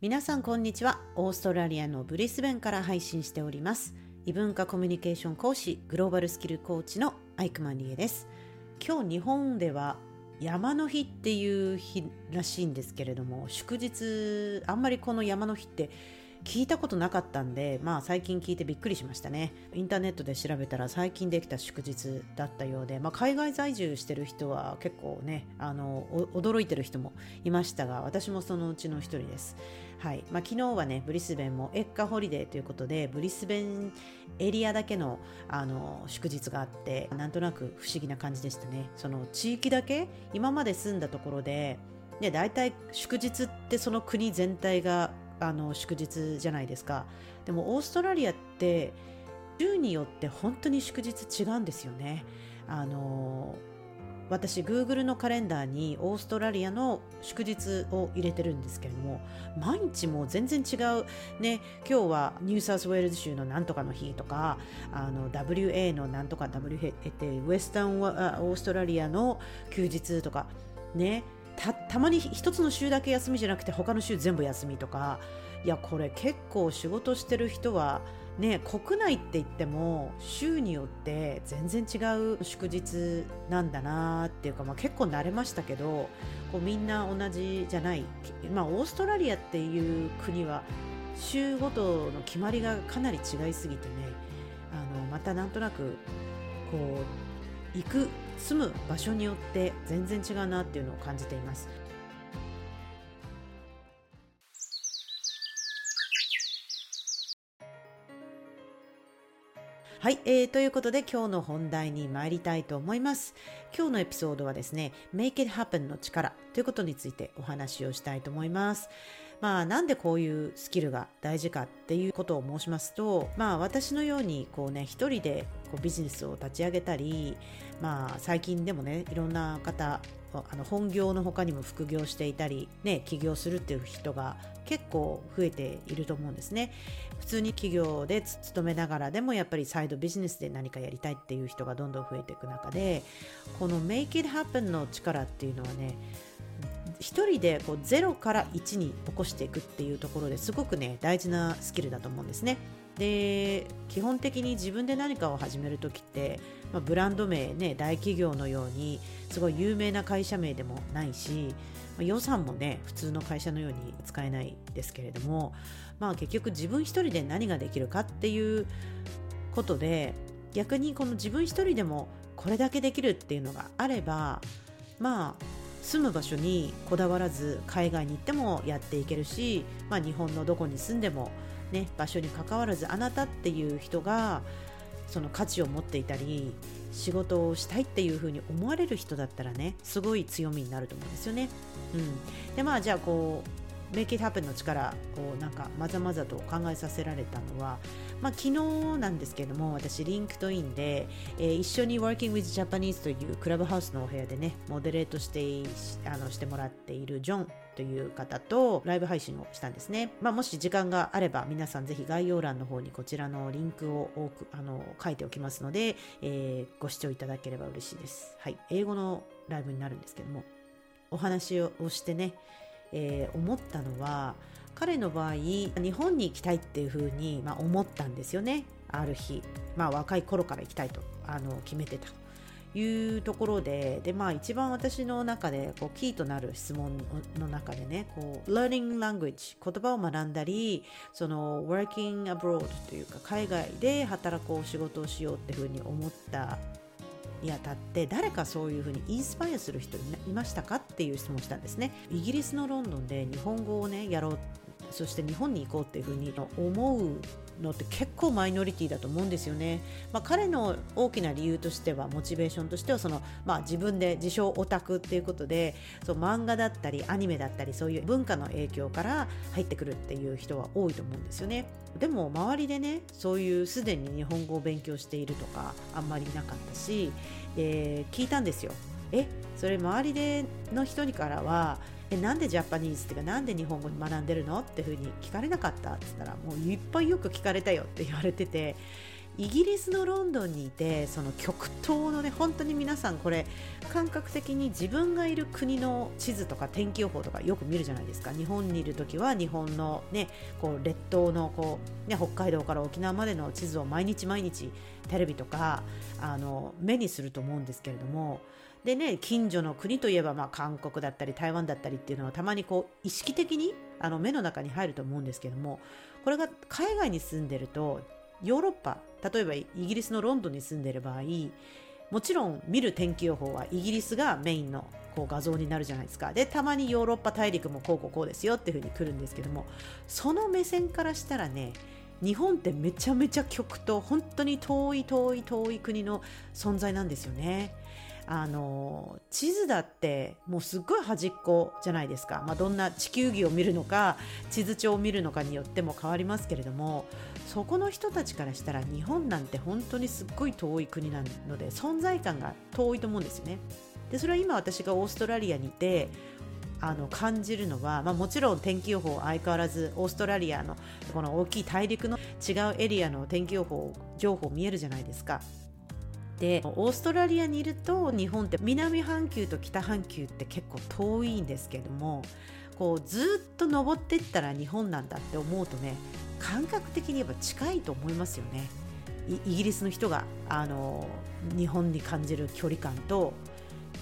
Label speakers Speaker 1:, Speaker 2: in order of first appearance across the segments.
Speaker 1: 皆さんこんにちは。オーストラリアのブリスベンから配信しております。異文化コミュニケーション講師グローバルスキルコーチのアイクマンリエです。今日日本では山の日っていう日らしいんですけれども祝日あんまりこの山の日って聞いたことなかったんで、まあ最近聞いてびっくりしましたね。インターネットで調べたら最近できた祝日だったようで、まあ海外在住してる人は結構ね、あの、驚いてる人もいましたが、私もそのうちの一人です。はい。まあ昨日はね、ブリスベンもエッカホリデーということで、ブリスベンエリアだけの、あの、祝日があって、なんとなく不思議な感じでしたね。その地域だけ、今まで住んだところで、で大体祝日ってその国全体があの祝日じゃないですか。でもオーストラリアって州によって本当に祝日違うんですよね。あの私 Google のカレンダーにオーストラリアの祝日を入れてるんですけれども毎日もう全然違うね。今日はニューサウスウェールズ州のなんとかの日とかあの WA のなんとか WA ってウェスタンオーストラリアの休日とかね。たたまに一つの週だけ休みじゃなくて他の週全部休みとか。いやこれ結構仕事してる人はね国内って言っても週によって全然違う祝日なんだなっていうか、まあ、結構慣れましたけどこうみんな同じじゃない、まあ、オーストラリアっていう国は週ごとの決まりがかなり違いすぎてねあのまたなんとなくこう行く住む場所によって全然違うなっていうのを感じています。はい、えー、ということで今日の本題に参りたいと思います。今日のエピソードはですね、Make it happen の力ということについてお話をしたいと思います。まあなんでこういうスキルが大事かっていうことを申しますと、まあ私のようにこうね、一人でこうビジネスを立ち上げたり、まあ最近でもね、いろんな方、あの本業の他にも副業していたり、ね、起業するっていう人が結構増えていると思うんですね。普通に企業で勤めながらでもやっぱりサイドビジネスで何かやりたいっていう人がどんどん増えていく中で、この Make it happen の力っていうのはね、一人でこう0から1に起こしていくっていうところですごくね大事なスキルだと思うんですね。で基本的に自分で何かを始める時って、まあ、ブランド名ね大企業のようにすごい有名な会社名でもないし、まあ、予算もね普通の会社のように使えないですけれども、まあ、結局自分一人で何ができるかっていうことで逆にこの自分一人でもこれだけできるっていうのがあればまあ住む場所にこだわらず海外に行ってもやっていけるし、まあ、日本のどこに住んでも、ね、場所にかかわらずあなたっていう人がその価値を持っていたり仕事をしたいっていうふうに思われる人だったらねすごい強みになると思うんですよね。うん、でまあじゃあこう Make It Happen の力をなんかまざまざと考えさせられたのは、まあ、昨日なんですけども私 LinkedIn で、えー、一緒に Working with Japanese というクラブハウスのお部屋でねモデレートしてあのしてもらっているジョンという方とライブ配信をしたんですね、まあ、もし時間があれば皆さんぜひ概要欄の方にこちらのリンクを置くあの書いておきますので、えー、ご視聴いただければ嬉しいです。はい。英語のライブになるんですけどもお話をしてねえー、思ったのは彼の場合日本に行きたいっていうふうに、まあ、思ったんですよね。ある日、まあ、若い頃から行きたいとあの決めてた。というところでで、まあ、一番私の中でこうキーとなる質問の中でねこう learning language 言葉を学んだりその working abroad というか海外で働こう仕事をしようっていうふうに思ったにあたって誰かそういうふうにインスパイアする人いましたかっていう質問をしたんですね。イギリスのロンドンで日本語をねやろうそして日本に行こうっていうふうに思うのって結構マイノリティだと思うんですよね。まあ、彼の大きな理由としてはモチベーションとしてはその、まあ、自分で自称オタクっていうことでそう漫画だったりアニメだったりそういう文化の影響から入ってくるっていう人は多いと思うんですよね。でも周りでねそういうすでに日本語を勉強しているとかあんまりなかったしで聞いたんですよ。えそれ周りでの人にからはえなんでジャパニーズっていうかなんで日本語に学んでるの？っていうふうに聞かれなかった？って言ったらもういっぱいよく聞かれたよって言われててイギリスのロンドンにいてその極東のね本当に皆さんこれ感覚的に自分がいる国の地図とか天気予報とかよく見るじゃないですか。日本にいる時は日本のねこう列島のこう、ね、北海道から沖縄までの地図を毎日毎日テレビとかあの目にすると思うんですけれどもでね近所の国といえば、まあ、韓国だったり台湾だったりっていうのはたまにこう意識的にあの目の中に入ると思うんですけどもこれが海外に住んでるとヨーロッパ例えばイギリスのロンドンに住んでいる場合もちろん見る天気予報はイギリスがメインのこう画像になるじゃないですかでたまにヨーロッパ大陸もこうこうこうですよっていうふうに来るんですけどもその目線からしたらね日本ってめちゃめちゃ極東本当に遠い遠い遠い国の存在なんですよね。あの地図だってもうすっごい端っこじゃないですか、まあ、どんな地球儀を見るのか地図帳を見るのかによっても変わりますけれどもそこの人たちからしたら日本なんて本当にすっごい遠い国なので存在感が遠いと思うんですよね。でそれは今私がオーストラリアにいてあの感じるのは、まあ、もちろん天気予報相変わらずオーストラリアのこの大きい大陸の違うエリアの天気予報情報見えるじゃないですかでオーストラリアにいると日本って南半球と北半球って結構遠いんですけどもこうずっと登ってったら日本なんだって思うとね感覚的に言えば近いと思いますよね。イギリスの人があの日本に感じる距離感と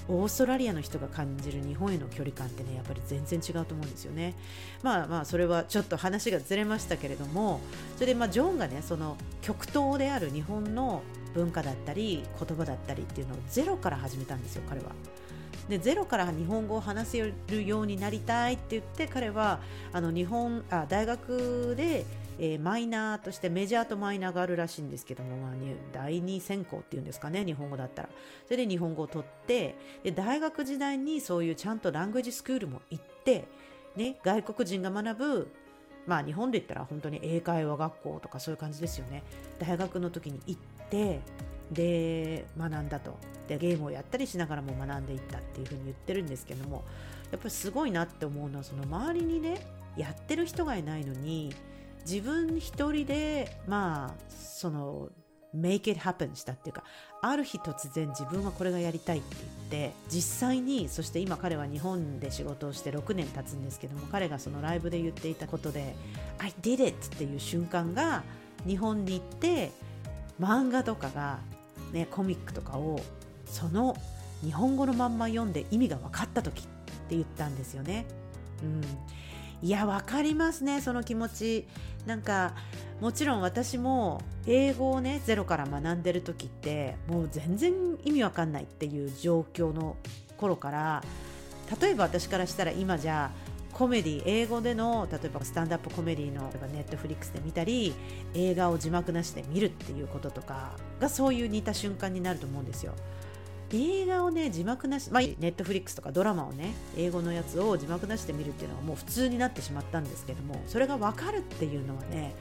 Speaker 1: オーストラリアの人が感じる日本への距離感ってねやっぱり全然違うと思うんですよね。まあまあそれはちょっと話がずれましたけれどもそれでまあジョンがねその極東である日本の文化だったり言葉だったりっていうのをゼロから始めたんですよ彼は。でゼロから日本語を話せるようになりたいって言って彼はあの日本あ大学でえー、マイナーとしてメジャーとマイナーがあるらしいんですけども、まあ、第二専攻っていうんですかね日本語だったら。それで日本語を取ってで大学時代にそういうちゃんとラングジスクールも行って、ね、外国人が学ぶまあ日本で言ったら本当に英会話学校とかそういう感じですよね。大学の時に行ってで学んだと。でゲームをやったりしながらも学んでいったっていうふうに言ってるんですけどもやっぱりすごいなって思うのはその周りにねやってる人がいないのに自分一人でまあその make it happen したっていうかある日突然自分はこれがやりたいって言って実際にそして今彼は日本で仕事をして6年経つんですけども彼がそのライブで言っていたことで I did it っていう瞬間が日本に行って漫画とかがねコミックとかをその日本語のまんま読んで意味が分かった時って言ったんですよね。うんいや分かりますねその気持ちなんかもちろん私も英語をねゼロから学んでる時ってもう全然意味わかんないっていう状況の頃から例えば私からしたら今じゃコメディ英語での例えばスタンドアップコメディのネットフリックスで見たり映画を字幕なしで見るっていうこととかがそういう似た瞬間になると思うんですよ。映画をね字幕なし、まあ、ネットフリックスとかドラマをね英語のやつを字幕なしで見るっていうのはもう普通になってしまったんですけどもそれが分かるっていうのはね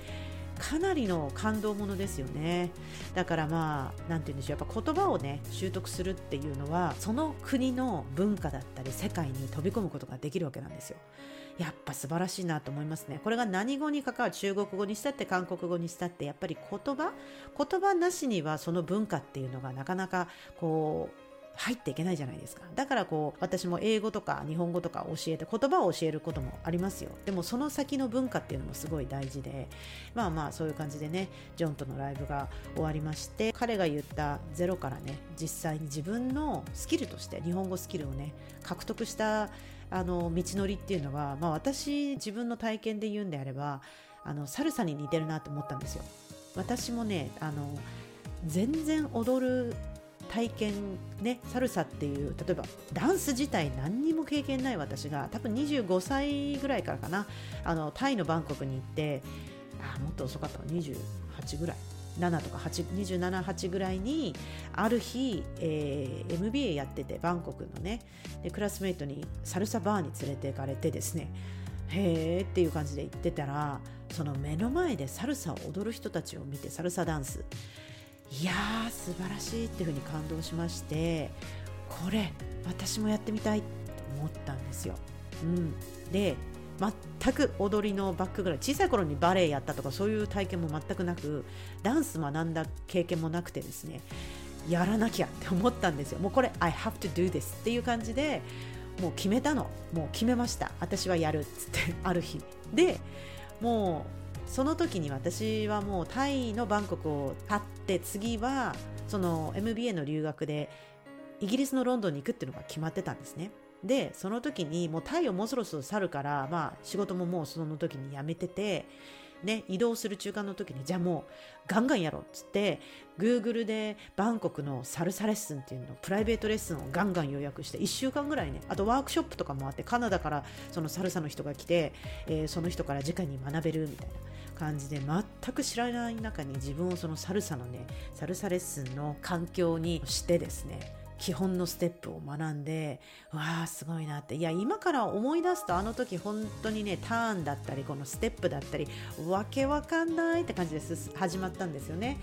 Speaker 1: かなりの感動ものですよね。だからまあ何て言うんでしょうやっぱ言葉をね習得するっていうのはその国の文化だったり世界に飛び込むことができるわけなんですよ。やっぱ素晴らしいなと思いますね。これが何語に関わる？中国語にしたって韓国語にしたって。やっぱり言葉？言葉なしにはその文化っていうのがなかなかこう入っていけないじゃないですか。だからこう私も英語とか日本語とか教えて言葉を教えることもありますよ。でもその先の文化っていうのもすごい大事で。まあまあそういう感じでねジョンとのライブが終わりまして彼が言ったゼロからね実際に自分のスキルとして日本語スキルをね獲得したあの道のりっていうのは、まあ、私自分の体験で言うんであればあのサルサに似てるなと思ったんですよ。私もねあの全然踊る体験ねサルサっていう例えばダンス自体何にも経験ない私が多分25歳ぐらいからかなあのタイのバンコクに行ってあもっと遅かった28ぐらい。7とか27、8ぐらいにある日、えー、MBA やっててバンコクのね。でクラスメートにサルサバーに連れて行かれてですね。へーっていう感じで行ってたらその目の前でサルサを踊る人たちを見てサルサダンス。いやー素晴らしいっていうふうに感動しましてこれ私もやってみたいと思ったんですよ。うん、で全く踊りのバックグラウンド小さい頃にバレエやったとかそういう体験も全くなくダンス学んだ経験もなくてですねやらなきゃって思ったんですよ。もうこれ I have to do this っていう感じでもう決めたの。もう決めました。私はやるっつって ある日。でもうその時に私はもうタイのバンコクを立って次はその MBA の留学でイギリスのロンドンに行くっていうのが決まってたんですね。でその時にもうタイをもうそろそろ去るからまあ仕事ももうその時に辞めててね、移動する中間の時にじゃあもうガンガンやろうっつって Google でバンコクのサルサレッスンっていうのプライベートレッスンをガンガン予約して1週間ぐらいねあとワークショップとかもあってカナダからそのサルサの人が来て、えー、その人から直に学べるみたいな感じで全く知らない中に自分をそのサルサのねサルサレッスンの環境にしてですね基本のステップを学んでわあすごいなって。いや今から思い出すとあの時本当にねターンだったりこのステップだったりわけわかんないって感じです始まったんですよね。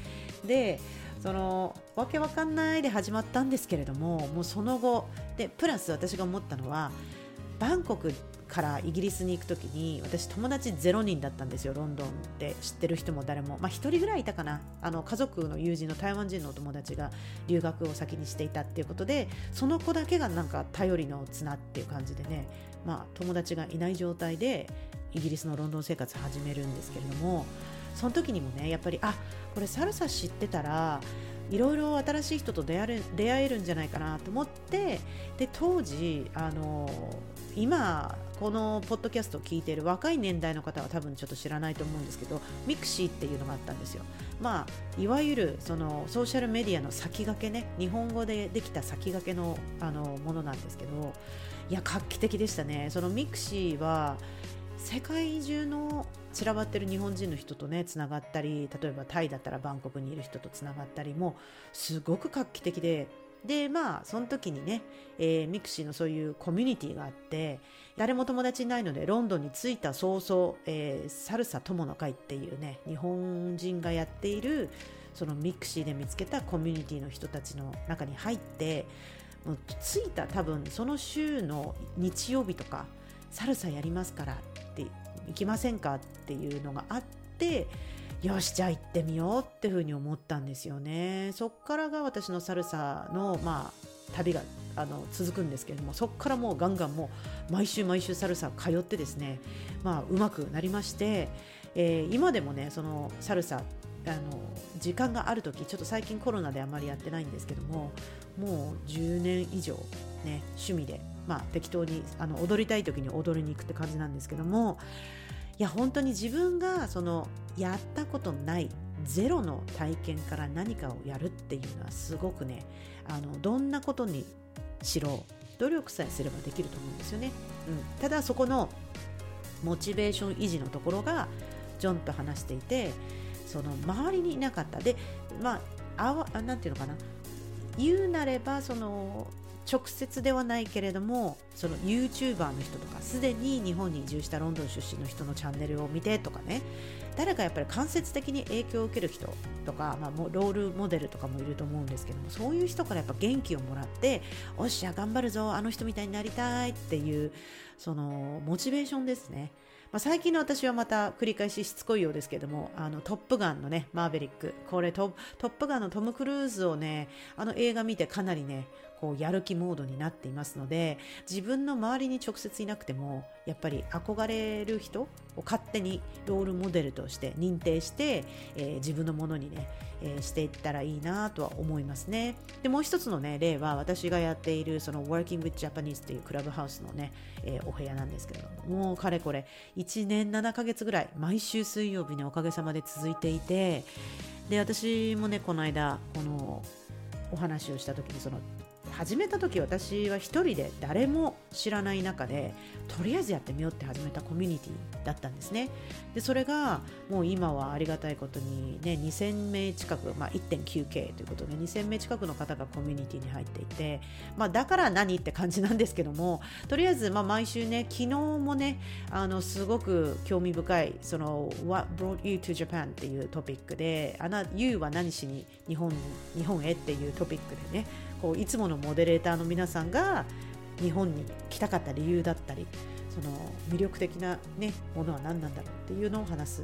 Speaker 1: でそのわけわかんないで始まったんですけれどももうその後でプラス私が思ったのはバンコクからイギリスに行く時に私友達0人だったんですよロンドンで知ってる人も誰も、まあ、1人ぐらいいたかな。あの家族の友人の台湾人のお友達が留学を先にしていたっていうことでその子だけがなんか頼りの綱っていう感じでね、まあ、友達がいない状態でイギリスのロンドン生活始めるんですけれどもその時にもねやっぱりあこれサルサ知ってたらいろいろ新しい人と出会える出会えるんじゃないかなと思ってで当時あの今このポッドキャストを聞いている若い年代の方は多分ちょっと知らないと思うんですけどミクシーっていうのがあったんですよ。まあ、いわゆるそのソーシャルメディアの先駆けね日本語でできた先駆けのあのものなんですけどいや画期的でしたね。そのミクシーは世界中の散らばってる日本人の人とねつながったり例えばタイだったらバンコクにいる人とつながったりもすごく画期的ででまあその時にね、えー、ミクシーのそういうコミュニティがあって誰も友達いないのでロンドンに着いた早々、えー、サルサ友の会っていうね日本人がやっているそのミクシーで見つけたコミュニティの人たちの中に入ってもう着いた多分その週の日曜日とかサルサやりますから行きませんかっていうのがあってよしじゃあ行ってみようっていうふうに思ったんですよね。そっからが私のサルサのまあ旅があの続くんですけれどもそこからもうガンガンもう毎週毎週サルサ通ってですねまあうまくなりまして、えー、今でもねそのサルサあの時間がある時ちょっと最近コロナであまりやってないんですけどももう10年以上ね趣味でまあ適当にあの踊りたい時に踊りに行くって感じなんですけどもいや本当に自分がそのやったことないゼロの体験から何かをやるっていうのはすごくねあのどんなことにしろ努力さえすればできると思うんですよね、うん、ただそこのモチベーション維持のところがジョンと話していてその周りにいなかった。でまああわなんていうのかな。言うなればその直接ではないけれどもその YouTuber の人とかすでに日本に移住したロンドン出身の人のチャンネルを見てとかね誰かやっぱり間接的に影響を受ける人とか、まあ、ロールモデルとかもいると思うんですけどもそういう人からやっぱ元気をもらっておっしゃ頑張るぞあの人みたいになりたいっていうそのモチベーションですね。まあ、最近の私はまた繰り返ししつこいようですけども、あの、トップガンのね、マーベリック。これト、トップガンのトム・クルーズをね、あの映画見てかなりね、こうやる気モードになっていますので自分の周りに直接いなくてもやっぱり憧れる人を勝手にロールモデルとして認定して、えー、自分のものにね、えー、していったらいいなとは思いますね。でもう一つのね例は私がやっているその Working with Japanese っていうクラブハウスのね、えー、お部屋なんですけどももうかれこれ1年7ヶ月ぐらい毎週水曜日におかげさまで続いていてで私もねこの間このお話をした時にその始めた時私は1人で誰も知らない中でとりあえずやってみようって始めたコミュニティだったんですね。でそれがもう今はありがたいことにね2000名近く、まあ、1.9K ということで2000名近くの方がコミュニティに入っていて、まあ、だから何って感じなんですけどもとりあえずまあ毎週ね昨日もねあのすごく興味深いその What brought you to Japan っていうトピックで You は何しに日本日本へっていうトピックでねこういつものモデレーターの皆さんが日本に来たかった理由だったりその魅力的な、ね、ものは何なんだろうっていうのを話す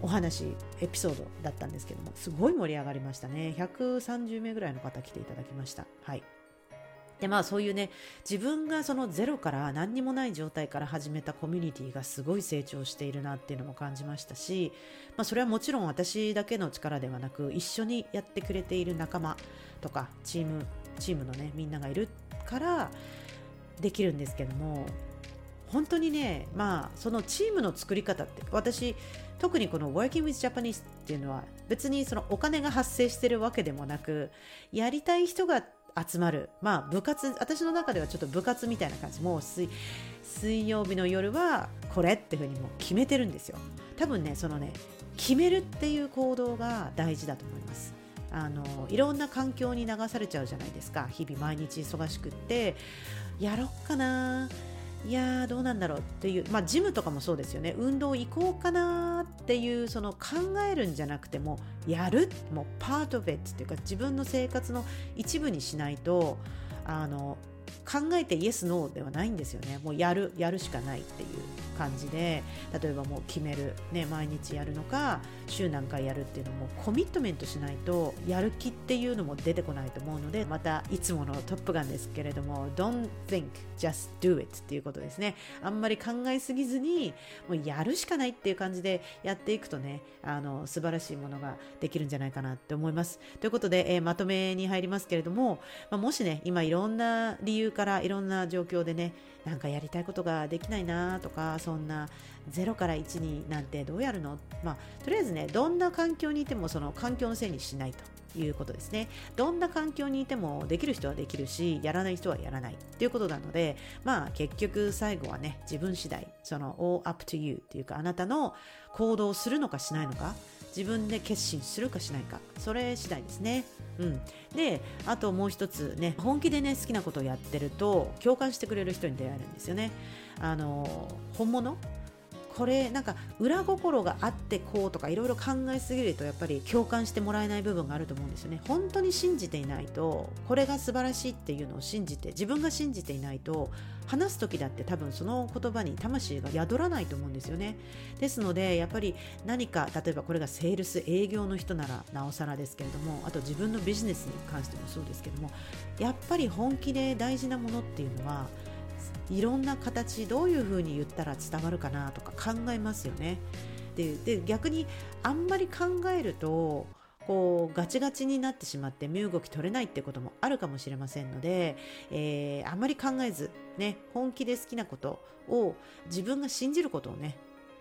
Speaker 1: お話エピソードだったんですけどもすごい盛り上がりましたね。130名ぐらいの方来ていただきました。はい。でまあそういうね自分がそのゼロから何にもない状態から始めたコミュニティがすごい成長しているなっていうのも感じましたし、まあ、それはもちろん私だけの力ではなく一緒にやってくれている仲間とかチームチームのねみんながいるからできるんですけども本当にねまあそのチームの作り方って私特にこの Working with Japanese っていうのは別にそのお金が発生してるわけでもなくやりたい人が集まるまあ部活私の中ではちょっと部活みたいな感じ。もう水水曜日の夜はこれっていうふうにもう決めてるんですよ。多分ねそのね決めるっていう行動が大事だと思います。あのいろんな環境に流されちゃうじゃないですか。日々毎日忙しくって。やろっかな。いやどうなんだろうっていう。まあジムとかもそうですよね。運動行こうかなっていうその考えるんじゃなくてもやる。もうパートベッツっていうか自分の生活の一部にしないとあの考えてイエスノーではないんですよね。もうやる。やるしかないっていう。感じで例えばもう決める、ね、毎日やるのか週何回やるっていうのもコミットメントしないとやる気っていうのも出てこないと思うのでまたいつものトップガンですけれども Don't think just do it っていうことですね。あんまり考えすぎずにもうやるしかないっていう感じでやっていくとねあの素晴らしいものができるんじゃないかなって思います。ということで、えー、まとめに入りますけれども、まあ、もしね今いろんな理由からいろんな状況でねなんかやりたいことができないなとかそそんな0から1になんてどうやるの？まあとりあえずねどんな環境にいてもその環境のせいにしないということですね。どんな環境にいてもできる人はできるしやらない人はやらないということなのでまあ結局最後はね自分次第その all up to you っていうかあなたの行動するのかしないのか自分で決心するかしないかそれ次第ですね。うん、であともう一つね本気でね好きなことをやってると共感してくれる人に出会えるんですよね。あの本物これなんか裏心があってこうとかいろいろ考えすぎるとやっぱり共感してもらえない部分があると思うんですよね。本当に信じていないとこれが素晴らしいっていうのを信じて自分が信じていないと話す時だって多分その言葉に魂が宿らないと思うんですよね。ですのでやっぱり何か例えばこれがセールス営業の人ならなおさらですけれどもあと自分のビジネスに関してもそうですけどもやっぱり本気で大事なものっていうのはいろんな形どういうふうに言ったら伝わるかなとか考えますよね。でで逆にあんまり考えるとこうガチガチになってしまって身動き取れないってこともあるかもしれませんので、えー、あんまり考えず、ね、本気で好きなことを自分が信じることをね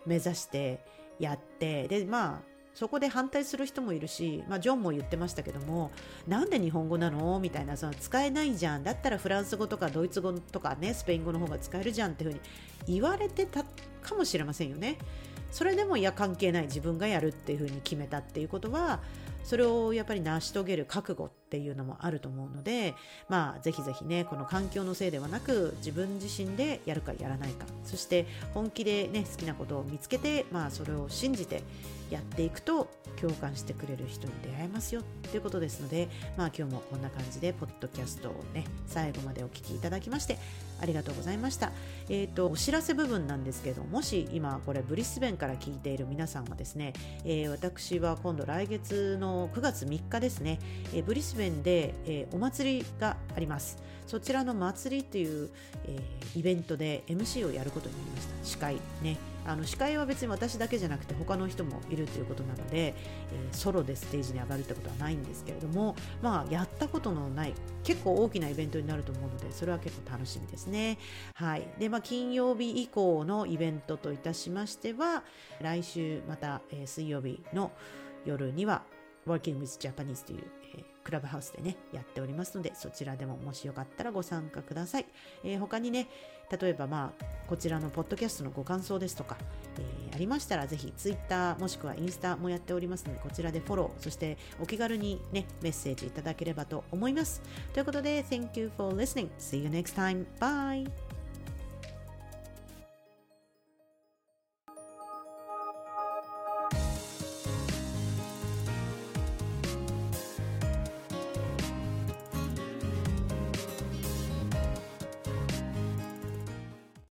Speaker 1: 目指してやってでまあそこで反対する人もいるし、まあ、ジョンも言ってましたけどもなんで日本語なの？みたいなその使えないじゃん。だったらフランス語とかドイツ語とかねスペイン語の方が使えるじゃんっていうふうに言われてたかもしれませんよね。それでもいや関係ない。自分がやるっていうふうに決めたっていうことはそれをやっぱり成し遂げる覚悟っていうのもあると思うのでまあぜひぜひねこの環境のせいではなく自分自身でやるかやらないかそして本気でね好きなことを見つけてまあそれを信じてやっていくと共感してくれる人に出会えますよということですので、まあ、今日もこんな感じでポッドキャストをね最後までお聴きいただきましてありがとうございました。えっ、ー、とお知らせ部分なんですけどもし今これブリスベンから聞いている皆さんはですね、えー、私は今度来月の9月3日ですね、え、ブリスベンで、えお祭りがあります。そちらの祭りという、えイベントで MC をやることになりました。司会ね。あの司会は別に私だけじゃなくて他の人もいるということなので、え、ソロでステージに上がるってことはないんですけれども、まあ、やったことのない結構大きなイベントになると思うのでそれは結構楽しみですね。はいでまあ、金曜日以降のイベントといたしましては来週また、え、水曜日の夜には Working with Japanese という、えー、クラブハウスでね、やっておりますので、そちらでももしよかったらご参加ください。えー、他にね、例えばまあ、こちらのポッドキャストのご感想ですとか、えー、ありましたらぜひ Twitter もしくはインスタもやっておりますので、こちらでフォロー、そしてお気軽にね、メッセージいただければと思います。ということで、Thank you for listening. See you next time. Bye!